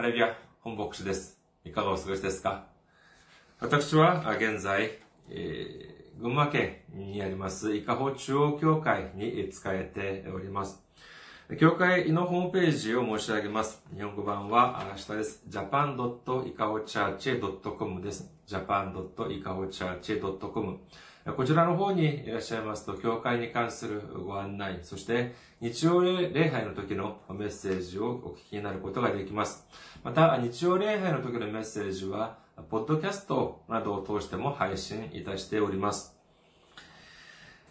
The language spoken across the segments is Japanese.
ハレビア本牧師です。いかがお過ごしですか？私は現在、えー、群馬県にあります伊香保中央教会に使えております。教会のホームページを申し上げます。日本語版は下です。japan.ikahochurch.com です。japan.ikahochurch.com こちらの方にいらっしゃいますと、教会に関するご案内、そして日曜礼拝の時のメッセージをお聞きになることができます。また、日曜礼拝の時のメッセージは、ポッドキャストなどを通しても配信いたしております。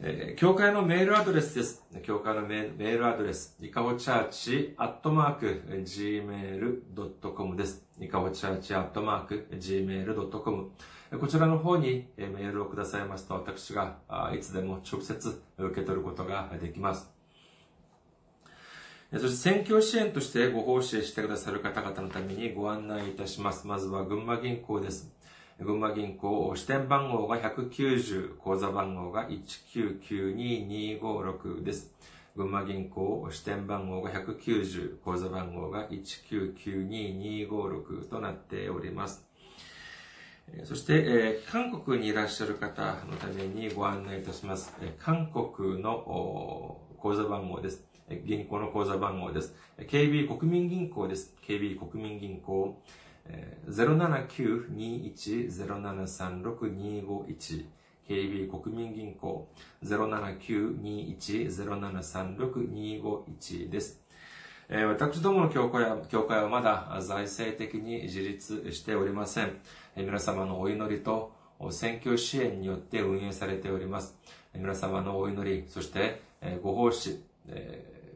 えー、教会のメールアドレスです。教会のメールアドレス、いかほチャーチアットマーク gmail.com です。いかほチャーチアットマーク gmail.com こちらの方にメールをくださいますと、私がいつでも直接受け取ることができます。そして選挙支援としてご奉仕してくださる方々のためにご案内いたします。まずは群馬銀行です。群馬銀行支店番号が190、口座番号が1992256です。群馬銀行支店番号が190、口座番号が1992256となっております。そして、えー、韓国にいらっしゃる方のためにご案内いたします。えー、韓国の口座番号です。銀行の口座番号です。KB 国民銀行です。KB 国民銀行079-21-0736-251 KB 国民銀行079-21-0736-251です。私どもの教会は教会はまだ財政的に自立しておりません。皆様のお祈りと選挙支援によって運営されております。皆様のお祈り、そしてご奉仕、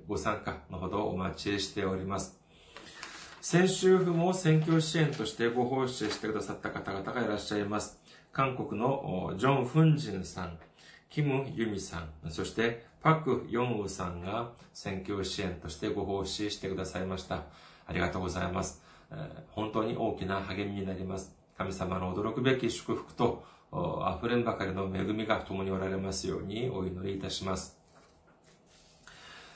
ご参加のほどお待ちしております。先週も選挙支援としてご奉仕してくださった方々がいらっしゃいます。韓国のジョン・フンジンさん、キム・ユミさん、そしてパク・ヨンウさんが選挙支援としてご奉仕してくださいました。ありがとうございます。本当に大きな励みになります。神様の驚くべき祝福と溢れんばかりの恵みが共におられますようにお祈りいたします。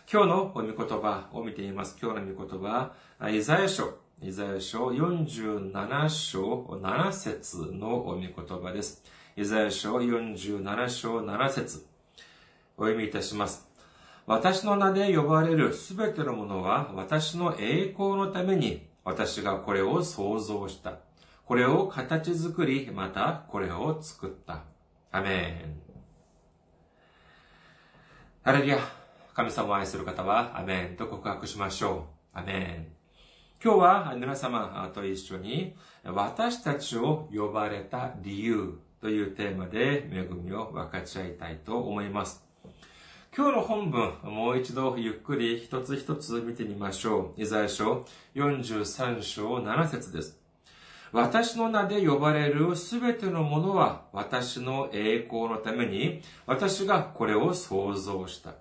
今日の御言葉を見ています。今日の御言葉は、イザヤ書、イザヤ書47章7節のお御言葉です。イザヤ書47章7節お読みいたします。私の名で呼ばれるすべてのものは私の栄光のために私がこれを創造した。これを形作り、またこれを作った。アメン。ハレリア。神様を愛する方は、アメンと告白しましょう。アメン。今日は皆様と一緒に、私たちを呼ばれた理由というテーマで恵みを分かち合いたいと思います。今日の本文、もう一度ゆっくり一つ一つ見てみましょう。イザヤ書43章7節です。私の名で呼ばれるすべてのものは私の栄光のために私がこれを創造した。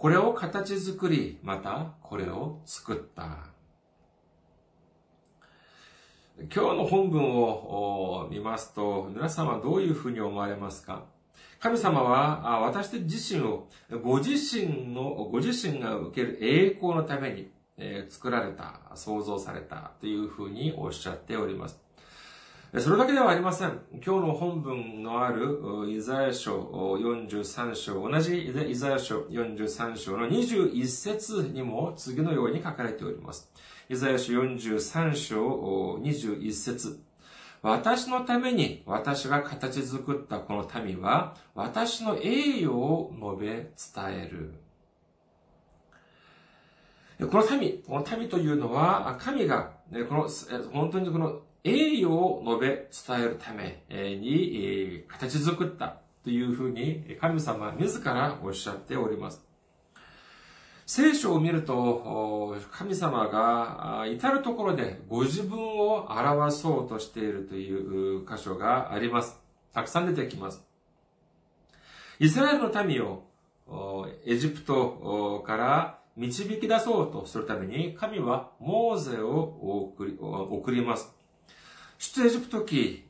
これを形作り、またこれを作った。今日の本文を見ますと、皆様はどういうふうに思われますか？神様は私自身をご自身の、ご自身が受ける栄光のために作られた、創造されたというふうにおっしゃっております。それだけではありません。今日の本文のあるイザヤ書43章、同じイザヤ書43章の21節にも次のように書かれております。イザヤ書43章21節私のために私が形作ったこの民は私の栄誉を述べ伝える。この民、この民というのは神が、この本当にこの栄誉を述べ伝えるために形作ったというふうに神様自らおっしゃっております。聖書を見ると神様が至るところでご自分を表そうとしているという箇所があります。たくさん出てきます。イスラエルの民をエジプトから導き出そうとするために神はモーゼを送り送ります。出エジプト記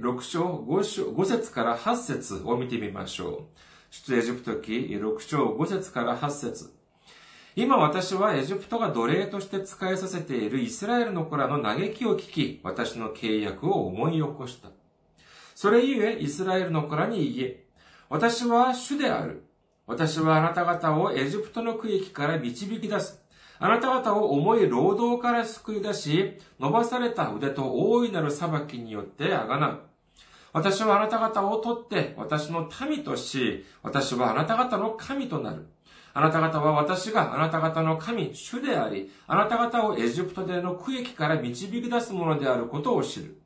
6章 5, 章5節から8節を見てみましょう。出エジプト記6章5節から8節今私はエジプトが奴隷として使いさせているイスラエルの子らの嘆きを聞き、私の契約を思い起こした。それゆえ、イスラエルの子らに言え、私は主である。私はあなた方をエジプトの区域から導き出す。あなた方を重い労働から救い出し、伸ばされた腕と大いなる裁きによってあがなう。私はあなた方を取って私の民とし、私はあなた方の神となる。あなた方は私があなた方の神、主であり、あなた方をエジプトでの区域から導き出すものであることを知る。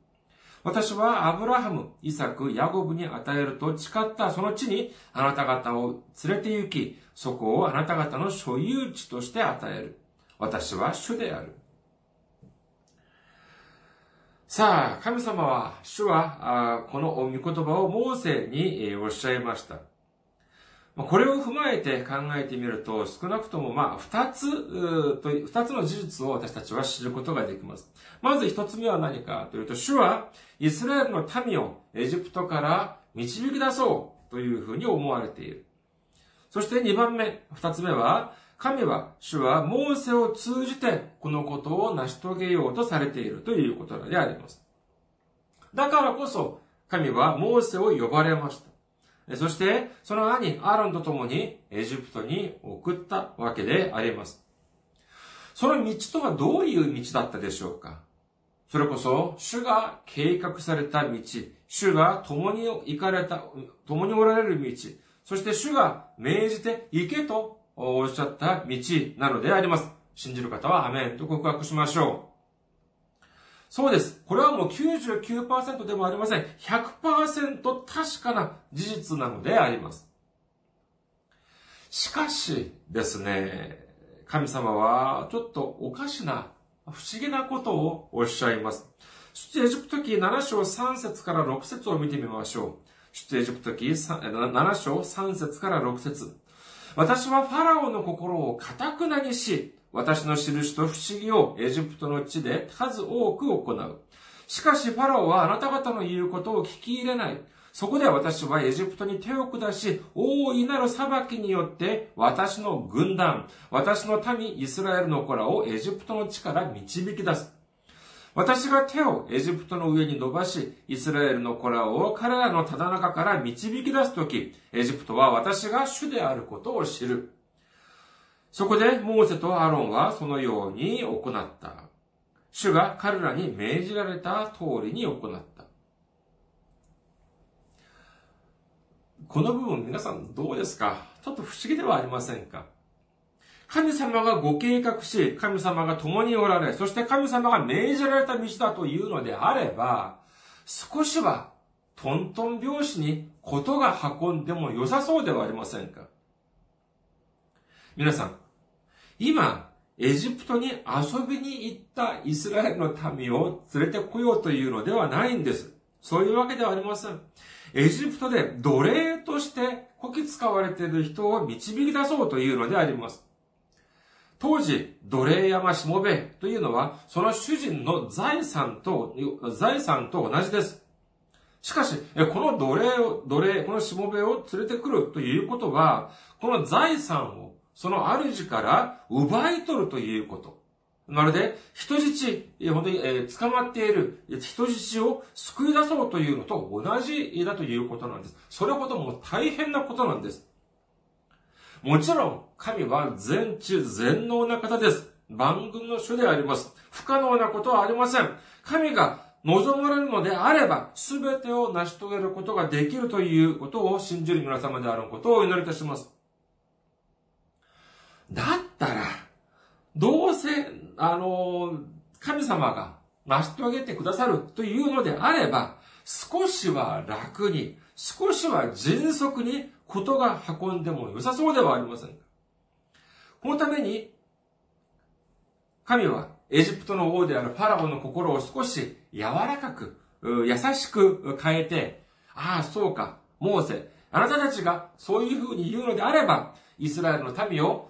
私はアブラハム、イサク、ヤゴブに与えると誓ったその地にあなた方を連れて行き、そこをあなた方の所有地として与える。私は主である。さあ、神様は、主は、この御言葉をモーセにおっしゃいました。これを踏まえて考えてみると、少なくともまあ、二つ、二つの事実を私たちは知ることができます。まず一つ目は何かというと、主はイスラエルの民をエジプトから導き出そうというふうに思われている。そして二番目、二つ目は、神は、主はモーセを通じてこのことを成し遂げようとされているということであります。だからこそ、神はモーセを呼ばれました。そして、その兄、アーロンと共にエジプトに送ったわけであります。その道とはどういう道だったでしょうか？それこそ、主が計画された道、主が共に行かれた、共におられる道、そして主が命じて行けとおっしゃった道なのであります。信じる方はアメンと告白しましょう。そうです。これはもう99%でもありません。100%確かな事実なのであります。しかしですね、神様はちょっとおかしな、不思議なことをおっしゃいます。出エジプト記7章3節から6節を見てみましょう。出エジプト記7章3節から6節私はファラオの心を堅くなにし、私の印と不思議をエジプトの地で数多く行う。しかしファラオはあなた方の言うことを聞き入れない。そこで私はエジプトに手を下し、大いなる裁きによって私の軍団、私の民イスラエルの子らをエジプトの地から導き出す。私が手をエジプトの上に伸ばし、イスラエルの子らを彼らのただ中から導き出すとき、エジプトは私が主であることを知る。そこでモーセとアロンはそのように行った。主が彼らに命じられた通りに行った。この部分皆さんどうですか？ちょっと不思議ではありませんか？神様がご計画し、神様が共におられ、そして神様が命じられた道だというのであれば、少しはトントン拍子にことが運んでも良さそうではありませんか？皆さん、今、エジプトに遊びに行ったイスラエルの民を連れてこようというのではないんです。そういうわけではありません。エジプトで奴隷としてこき使われている人を導き出そうというのであります。当時、奴隷山しもべというのは、その主人の財産と、財産と同じです。しかし、この奴隷を、奴隷、このしもべを連れてくるということは、この財産をその主から奪い取るということ。まるで人質、本当に、えー、捕まっている人質を救い出そうというのと同じだということなんです。それほども大変なことなんです。もちろん、神は全知全能な方です。番組の主であります。不可能なことはありません。神が望まれるのであれば、すべてを成し遂げることができるということを信じる皆様であることをお祈りいたします。だったら、どうせ、あの、神様が成し遂げてくださるというのであれば、少しは楽に、少しは迅速にことが運んでも良さそうではありません。このために、神はエジプトの王であるファラオの心を少し柔らかく、優しく変えて、ああ、そうか、モーセ、あなたたちがそういうふうに言うのであれば、イスラエルの民を、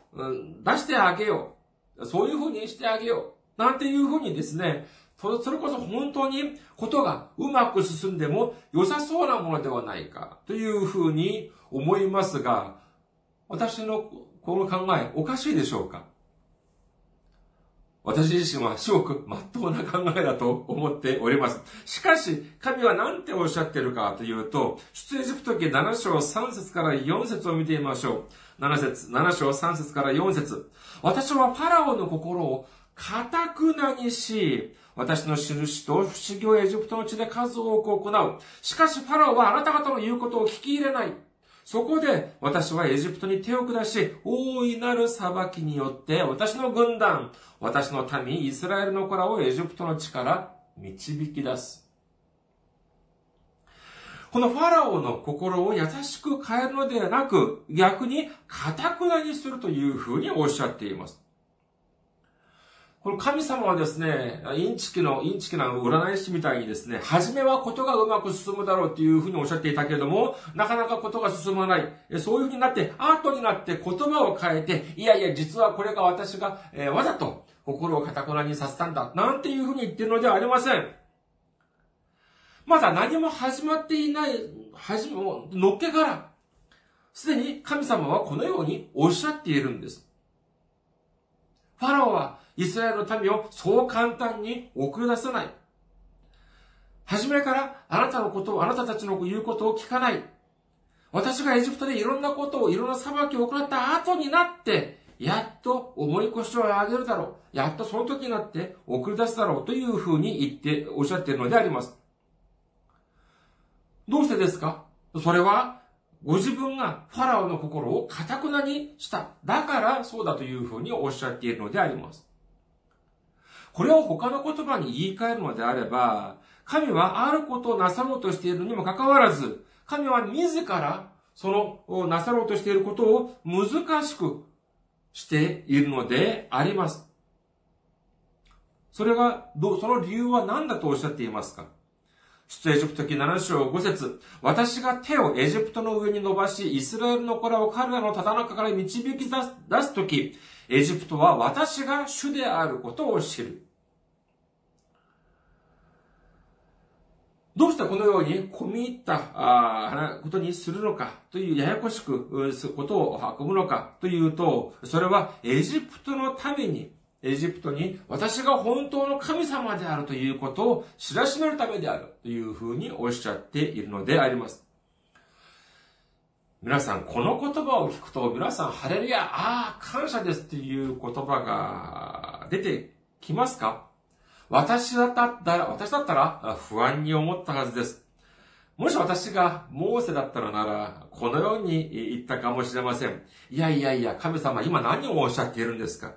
出してあげよう。そういうふうにしてあげよう。なんていうふうにですね、それこそ本当にことがうまく進んでも良さそうなものではないかというふうに思いますが、私のこの考えおかしいでしょうか？私自身はすごく真っ当な考えだと思っております。しかし、神は何ておっしゃってるかというと、出エジプト記7章3節から4節を見てみましょう。7節、7章3節から4節私はファラオの心を固くなにし、私の印と不思議をエジプトの地で数多く行う。しかしファラオはあなた方の言うことを聞き入れない。そこで私はエジプトに手を下し、大いなる裁きによって私の軍団、私の民、イスラエルの子らをエジプトの地から導き出す。このファラオの心を優しく変えるのではなく、逆に堅くなにするというふうにおっしゃっています。この神様はですね、インチキの、インチキな占い師みたいにですね、初めはことがうまく進むだろうっていうふうにおっしゃっていたけれども、なかなかことが進まない。そういうふうになって、アートになって言葉を変えて、いやいや、実はこれが私が、えー、わざと心を堅くなにさせたんだ。なんていうふうに言ってるのではありません。まだ何も始まっていない、はじめ、のっけから、すでに神様はこのようにおっしゃっているんです。ファラオはイスラエルの民をそう簡単に送り出さない。初めからあなたのことを、あなたたちの言うことを聞かない。私がエジプトでいろんなことを、いろんな裁きを行った後になって、やっと重い腰を上げるだろう。やっとその時になって送り出すだろうというふうに言って、おっしゃっているのであります。どうしてですか？それはご自分がファラオの心を堅くなにした。だからそうだというふうにおっしゃっているのであります。これを他の言葉に言い換えるのであれば、神はあることをなさろうとしているにもかかわらず、神は自らそのなさろうとしていることを難しくしているのであります。それが、その理由は何だとおっしゃっていますか？出エジプト記7章5節私が手をエジプトの上に伸ばし、イスラエルの子らを彼らのただ中から導き出すとき、エジプトは私が主であることを知る。どうしてこのように込み入ったことにするのかというややこしくことを運ぶのかというと、それはエジプトのためにエジプトに私が本当の神様であるということを知らしめるためであるというふうにおっしゃっているのであります。皆さん、この言葉を聞くと、皆さん、ハレルヤ、ああ、感謝ですっていう言葉が出てきますか？私だったら、私だったら不安に思ったはずです。もし私がモーセだったのなら、このように言ったかもしれません。いやいやいや、神様、今何をおっしゃっているんですか？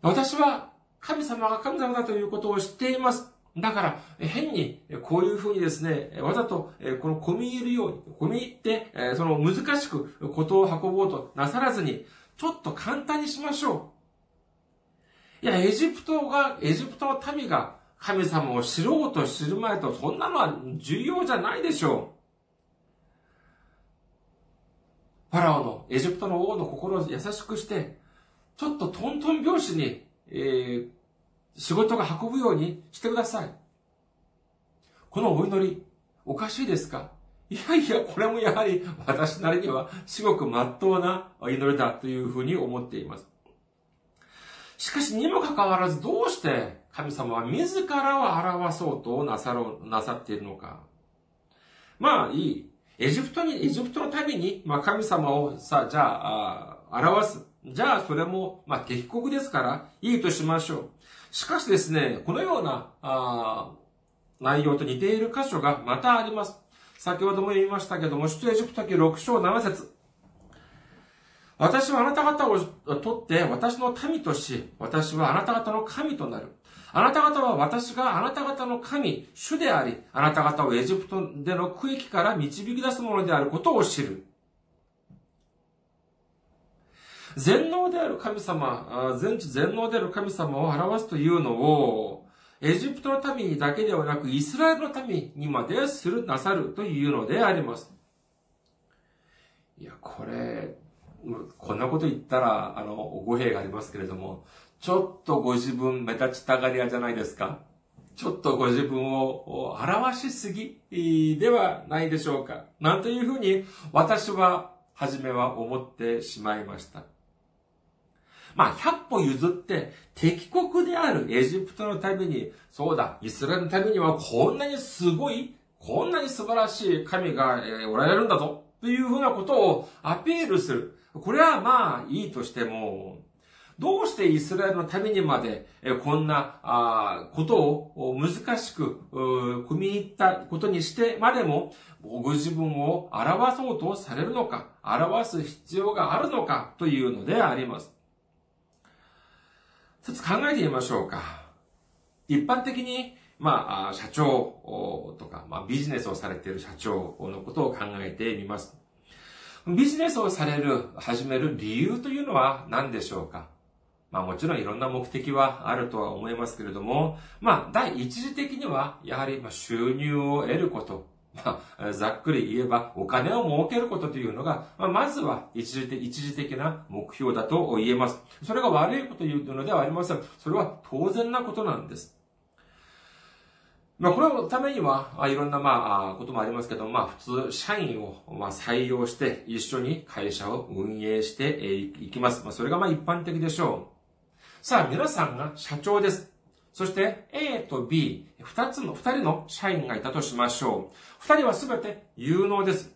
私は神様が神様だということを知っています。だから、変に、こういうふうにですね、わざと、この込み入るように、込み入って、その難しくことを運ぼうとなさらずに、ちょっと簡単にしましょう。いや、エジプトが、エジプトの民が神様を知ろうと知る前と、そんなのは重要じゃないでしょう。ファラオの、エジプトの王の心を優しくして、ちょっとトントン拍子に、えー、仕事が運ぶようにしてください。このお祈り、おかしいですか？いやいや、これもやはり私なりには至極真っ当な祈りだというふうに思っています。しかしにもかかわらずどうして神様は自らを表そうとなさろう、なさっているのか。まあいい。エジプトに、エジプトの民に、まあ神様をさ、じゃあ、あ表す。じゃあ、それも、まあ、敵国ですから、いいとしましょう。しかしですね、このような、あ内容と似ている箇所がまたあります。先ほども言いましたけども、出エジプト記6章7節私はあなた方を取って私の民とし、私はあなた方の神となる。あなた方は私があなた方の神、主であり、あなた方をエジプトでの区域から導き出すものであることを知る。全能である神様、全知全能である神様を表すというのを、エジプトの民だけではなく、イスラエルの民にまでする、なさるというのであります。いや、これ、こんなこと言ったら、あの、語弊がありますけれども、ちょっとご自分目立ちたがり屋じゃないですかちょっとご自分を表しすぎではないでしょうかなんというふうに私は初めは思ってしまいました。まあ、100歩譲って、敵国であるエジプトのために、そうだ、イスラエルのためにはこんなにすごい、こんなに素晴らしい神がおられるんだぞ、というふうなことをアピールする。これはまあ、いいとしても、どうしてイスラエルのためにまで、えこんなことを難しく、組み入ったことにしてまでも、ご自分を表そうとされるのか、表す必要があるのかというのであります。一つ考えてみましょうか。一般的に、まあ、社長とか、まあ、ビジネスをされている社長のことを考えてみます。ビジネスをされる、始める理由というのは何でしょうかまあもちろんいろんな目的はあるとは思いますけれども、まあ第一次的にはやはり収入を得ること、まあ、ざっくり言えばお金を儲けることというのが、まあ、まずは一時的一時的な目標だと言えます。それが悪いことというのではありません。それは当然なことなんです。まあ、このためには、いろんな、まあ、こともありますけど、まあ、普通、社員を、まあ、採用して、一緒に会社を運営していきます。まあ、それが、まあ、一般的でしょう。さあ、皆さんが社長です。そして A と B、二つの、二人の社員がいたとしましょう。二人はすべて有能です。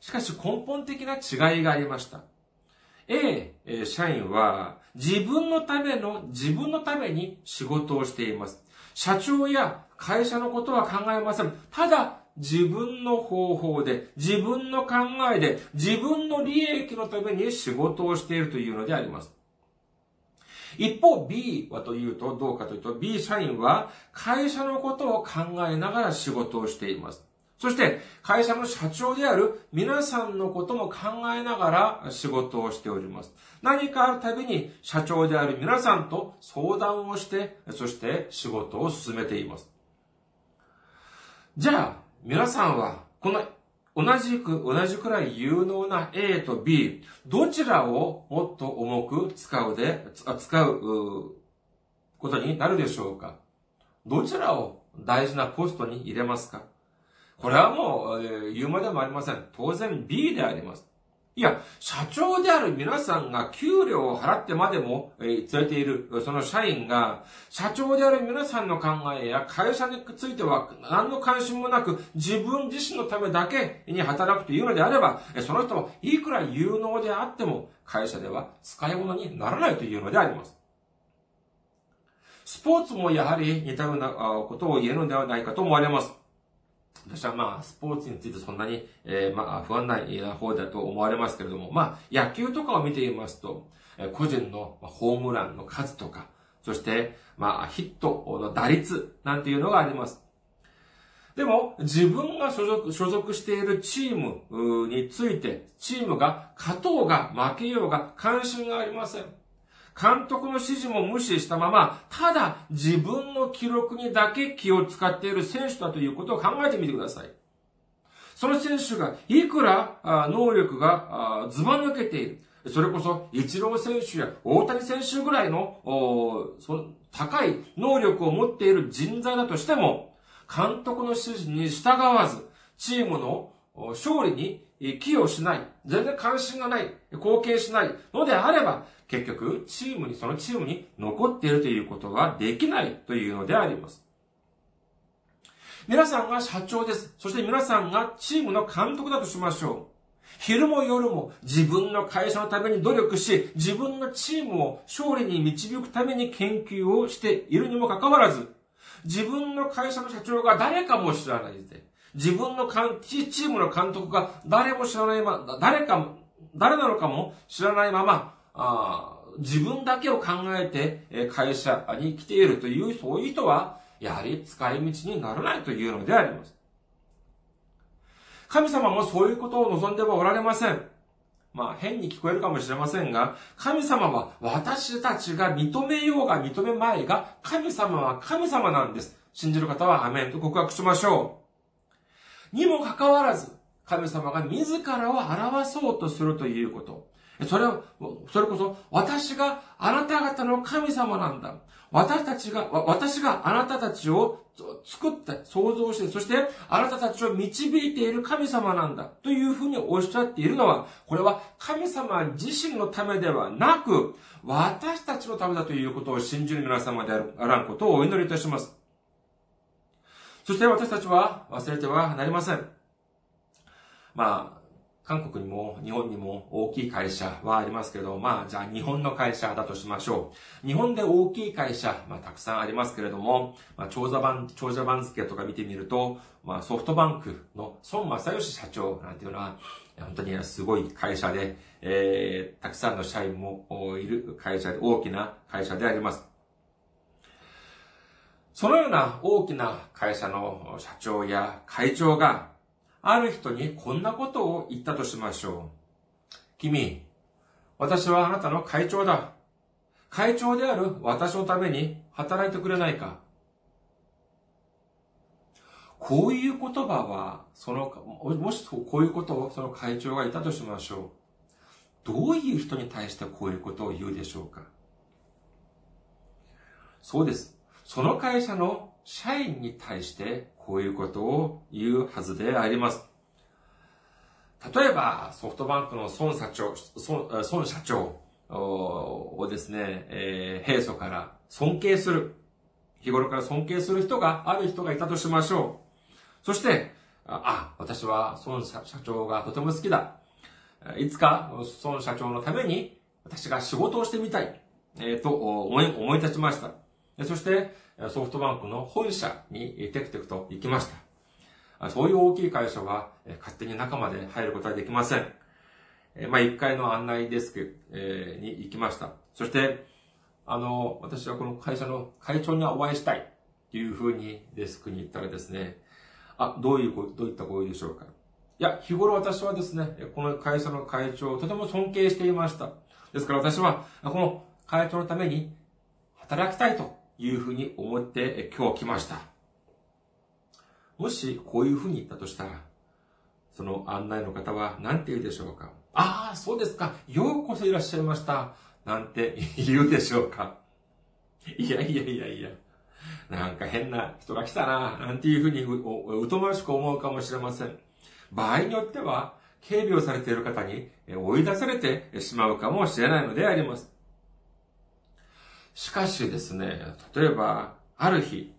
しかし根本的な違いがありました。A、社員は自分のための、自分のために仕事をしています。社長や会社のことは考えません。ただ、自分の方法で、自分の考えで、自分の利益のために仕事をしているというのであります。一方 B はというとどうかというと B 社員は会社のことを考えながら仕事をしています。そして会社の社長である皆さんのことも考えながら仕事をしております。何かあるたびに社長である皆さんと相談をして、そして仕事を進めています。じゃあ、皆さんはこの同じく、同じくらい有能な A と B、どちらをもっと重く使うで、使うことになるでしょうか？どちらを大事なポストに入れますか？これはもう、言うまでもありません。当然 B であります。いや、社長である皆さんが給料を払ってまでも、えー、連れている、その社員が、社長である皆さんの考えや会社については何の関心もなく、自分自身のためだけに働くというのであれば、その人はいくら有能であっても、会社では使い物にならないというのであります。スポーツもやはり似たようなことを言えるのではないかと思われます。私はまあ、スポーツについてそんなに、えー、まあ、不安ない方だと思われますけれども、まあ、野球とかを見ていますと、個人のホームランの数とか、そして、まあ、ヒットの打率なんていうのがあります。でも、自分が所属、所属しているチームについて、チームが勝とうが負けようが関心がありません。監督の指示も無視したまま、ただ自分の記録にだけ気を使っている選手だということを考えてみてください。その選手がいくら能力がずば抜けている。それこそ、イチロー選手や大谷選手ぐらいの、その高い能力を持っている人材だとしても、監督の指示に従わず、チームの勝利に寄与しない、全然関心がない、貢献しないのであれば、結局、チームに、そのチームに残っているということはできないというのであります。皆さんが社長です。そして皆さんがチームの監督だとしましょう。昼も夜も自分の会社のために努力し、自分のチームを勝利に導くために研究をしているにもかかわらず、自分の会社の社長が誰かも知らないで、自分のチームの監督が誰も知らないま、誰か、誰なのかも知らないまま、あ自分だけを考えて会社に来ているという、そういう人は、やはり使い道にならないというのであります。神様もそういうことを望んではおられません。まあ変に聞こえるかもしれませんが、神様は私たちが認めようが認めまいが、神様は神様なんです。信じる方はアメンと告白しましょう。にもかかわらず、神様が自らを表そうとするということ。それは、それこそ、私があなた方の神様なんだ。私たちが、私があなたたちを作って、創造して、そしてあなたたちを導いている神様なんだ。というふうにおっしゃっているのは、これは神様自身のためではなく、私たちのためだということを信じる皆様であらんことをお祈りいたします。そして私たちは忘れてはなりません。まあ、韓国にも日本にも大きい会社はありますけど、まあ、じゃあ日本の会社だとしましょう。日本で大きい会社、まあ、たくさんありますけれども、まあ、長者番、長者番付とか見てみると、まあ、ソフトバンクの孫正義社長なんていうのは、本当にすごい会社で、えー、たくさんの社員もいる会社で、大きな会社であります。そのような大きな会社の社長や会長が、ある人にこんなことを言ったとしましょう。君、私はあなたの会長だ。会長である私のために働いてくれないかこういう言葉は、その、もしこういうことをその会長が言ったとしましょう。どういう人に対してこういうことを言うでしょうかそうです。その会社の社員に対してこういうことを言うはずであります。例えば、ソフトバンクの孫社長、孫社長をですね、えー、平素から尊敬する。日頃から尊敬する人が、ある人がいたとしましょう。そして、あ、私は孫社長がとても好きだ。いつか孫社長のために私が仕事をしてみたい。えー、と思い、思い立ちました。そして、ソフトバンクの本社にテクテクと行きました。そういう大きい会社は勝手に中まで入ることはできません。まあ、1階の案内デスクに行きました。そして、あの、私はこの会社の会長にはお会いしたいというふうにデスクに行ったらですね、あ、どういう、どういったご用でしょうか。いや、日頃私はですね、この会社の会長をとても尊敬していました。ですから私は、この会長のために働きたいというふうに思って今日来ました。もしこういうふうに言ったとしたら、その案内の方は何て言うでしょうかああ、そうですか。ようこそいらっしゃいました。なんて 言うでしょうかいやいやいやいや。なんか変な人が来たな、なんていうふうにうとましく思うかもしれません。場合によっては、警備をされている方に追い出されてしまうかもしれないのであります。しかしですね、例えば、ある日、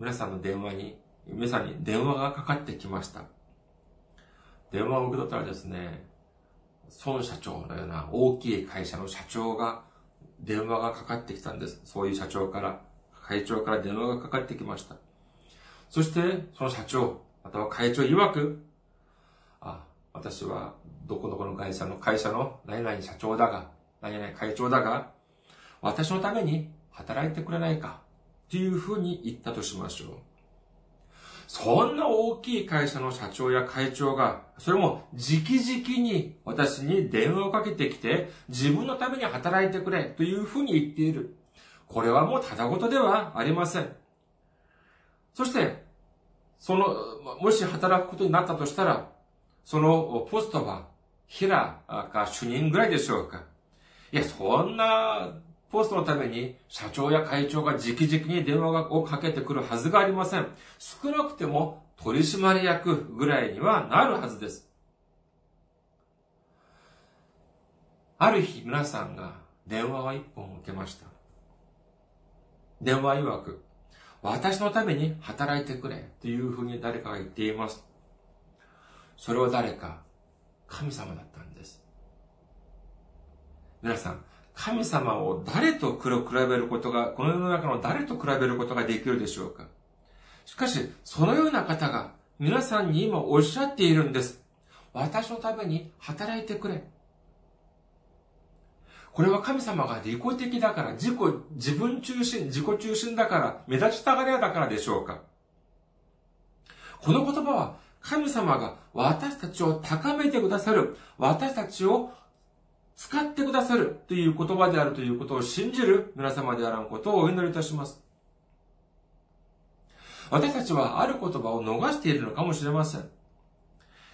皆さんの電話に、皆さんに電話がかかってきました。電話を受け取ったらですね、孫社長のような大きい会社の社長が電話がかかってきたんです。そういう社長から、会長から電話がかかってきました。そして、その社長、または会長曰く、あ、私はどこどこの会社の会社の何々社長だが、何々会長だが、私のために働いてくれないかっていうふうに言ったとしましょう。そんな大きい会社の社長や会長が、それも直々に私に電話をかけてきて、自分のために働いてくれというふうに言っている。これはもうただごとではありません。そして、その、もし働くことになったとしたら、そのポストは、平か主任ぐらいでしょうか。いや、そんなポストのために社長や会長が直々に電話をかけてくるはずがありません。少なくても取締役ぐらいにはなるはずです。ある日皆さんが電話を一本受けました。電話曰く、私のために働いてくれというふうに誰かが言っています。それは誰か神様だったんです。皆さん、神様を誰と比べることが、この世の中の誰と比べることができるでしょうか？しかし、そのような方が皆さんに今おっしゃっているんです。私のために働いてくれ。これは神様が利己的だから、自己、自分中心、自己中心だから、目立ちたがり屋だからでしょうか？この言葉は神様が私たちを高めてくださる、私たちを使ってくださるという言葉であるということを信じる皆様であらんことをお祈りいたします。私たちはある言葉を逃しているのかもしれません。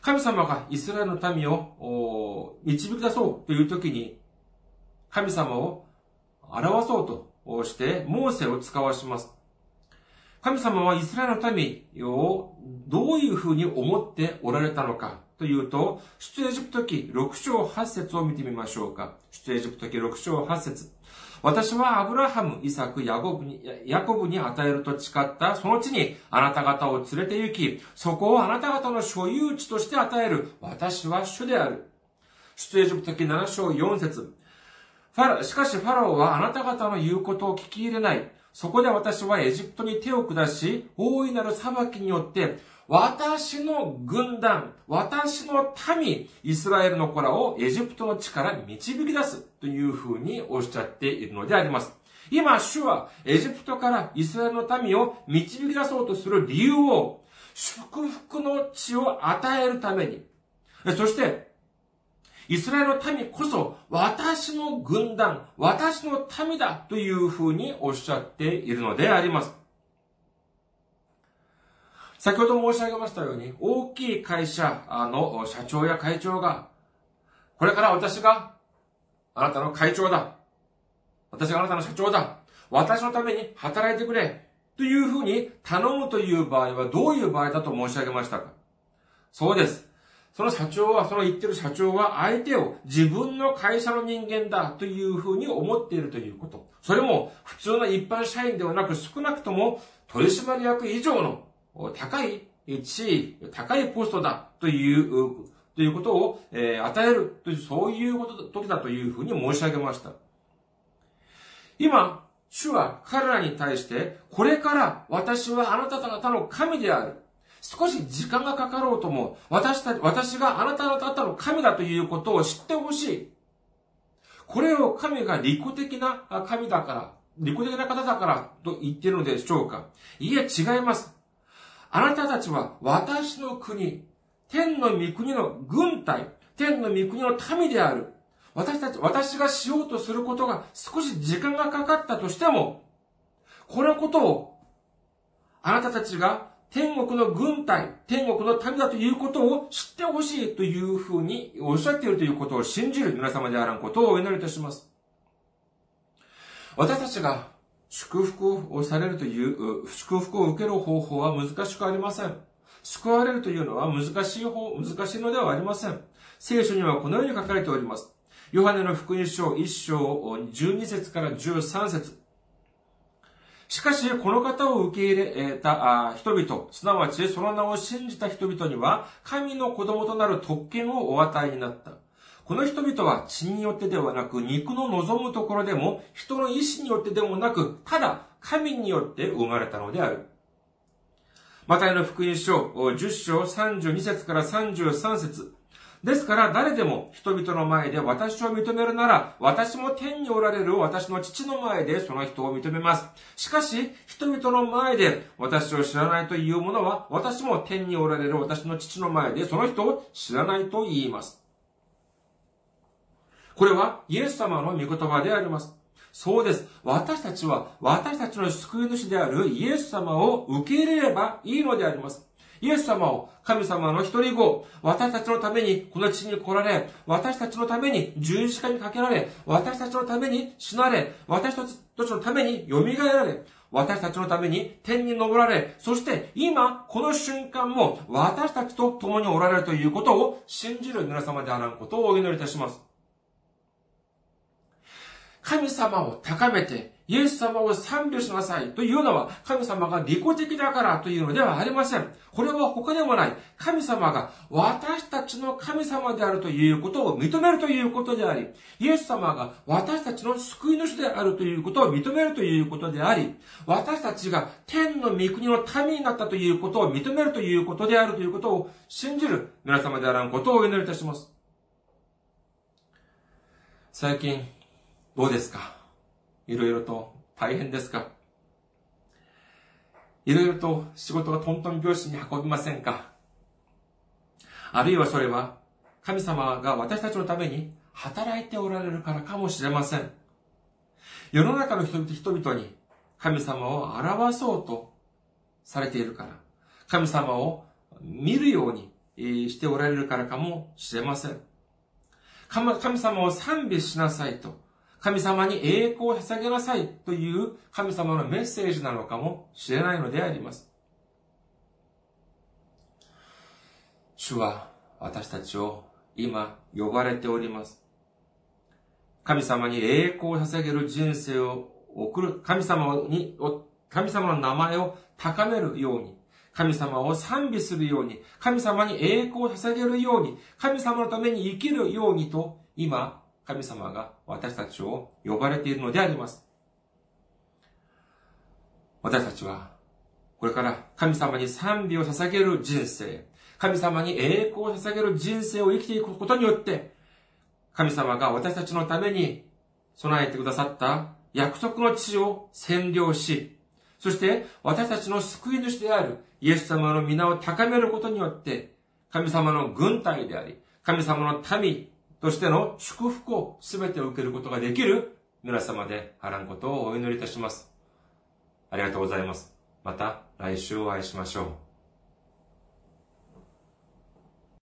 神様がイスラエルの民を導き出そうという時に、神様を表そうとして、モーセを使わします。神様はイスラエルの民をどういうふうに思っておられたのかというと、出エジプト記6章8節を見てみましょうか。出エジプト記6章8節私はアブラハム、イサク、ヤコブに、ヤコブに与えると誓ったその地にあなた方を連れて行き、そこをあなた方の所有地として与える。私は主である。出エジプト記7章4節ファラ、しかしファラオはあなた方の言うことを聞き入れない。そこで私はエジプトに手を下し、大いなる裁きによって、私の軍団、私の民、イスラエルの子らをエジプトの地から導き出すというふうにおっしゃっているのであります。今、主はエジプトからイスラエルの民を導き出そうとする理由を、祝福の地を与えるために、そして、イスラエルの民こそ私の軍団、私の民だというふうにおっしゃっているのであります。先ほど申し上げましたように、大きい会社の社長や会長が、これから私があなたの会長だ。私があなたの社長だ。私のために働いてくれ。というふうに頼むという場合はどういう場合だと申し上げましたかそうです。その社長は、その言ってる社長は相手を自分の会社の人間だというふうに思っているということ。それも普通の一般社員ではなく少なくとも取締役以上の高い地位、高いポストだという、ということを、え、与えるという、そういうこと、時だというふうに申し上げました。今、主は彼らに対して、これから私はあなた方の神である。少し時間がかかろうとも、私たち、私があなた方の神だということを知ってほしい。これを神が利己的な神だから、利己的な方だからと言っているのでしょうかいえ、違います。あなたたちは私の国、天の御国の軍隊、天の御国の民である。私たち、私がしようとすることが少し時間がかかったとしても、このことを、あなたたちが天国の軍隊、天国の民だということを知ってほしいというふうにおっしゃっているということを信じる皆様であらんことをお祈りいたします。私たちが祝福をされるという、祝福を受ける方法は難しくありません。救われるというのは難しい方、難しいのではありません。聖書にはこのように書かれております。ヨハネの福音書1章12節から13節しかし、この方を受け入れた人々、すなわちその名を信じた人々には、神の子供となる特権をお与えになった。この人々は血によってではなく、肉の望むところでも、人の意志によってでもなく、ただ神によって生まれたのである。マタイの福音書10章32節から33節ですから誰でも人々の前で私を認めるなら、私も天におられる私の父の前でその人を認めます。しかし、人々の前で私を知らないという者は、私も天におられる私の父の前でその人を知らないと言います。これはイエス様の御言葉であります。そうです。私たちは私たちの救い主であるイエス様を受け入れればいいのであります。イエス様を神様の一人子、私たちのためにこの地に来られ、私たちのために十字架にかけられ、私たちのために死なれ、私たちのために蘇られ、私たちのために天に昇られ、そして今、この瞬間も私たちと共におられるということを信じる皆様であらんことをお祈りいたします。神様を高めて、イエス様を賛美しなさいというのは、神様が利己的だからというのではありません。これは他でもない。神様が私たちの神様であるということを認めるということであり、イエス様が私たちの救い主であるということを認めるということであり、私たちが天の御国の民になったということを認めるということであるということを信じる皆様であらんことをお祈りいたします。最近、どうですか？いろいろと大変ですか？いろいろと仕事がトントン拍子に運びませんか？あるいはそれは神様が私たちのために働いておられるからかもしれません。世の中の人々に神様を表そうとされているから、神様を見るようにしておられるからかもしれません。神様を賛美しなさいと、神様に栄光を捧げなさいという神様のメッセージなのかもしれないのであります。主は私たちを今呼ばれております。神様に栄光を捧げる人生を送る、神様に、神様の名前を高めるように、神様を賛美するように、神様に栄光を捧げるように、神様のために生きるようにと、今、神様が私たちを呼ばれているのであります。私たちは、これから神様に賛美を捧げる人生、神様に栄光を捧げる人生を生きていくことによって、神様が私たちのために備えてくださった約束の地を占領し、そして私たちの救い主であるイエス様の皆を高めることによって、神様の軍隊であり、神様の民としての祝福を全て受けることができる皆様であらんことをお祈りいたします。ありがとうございます。また来週お会いしましょう。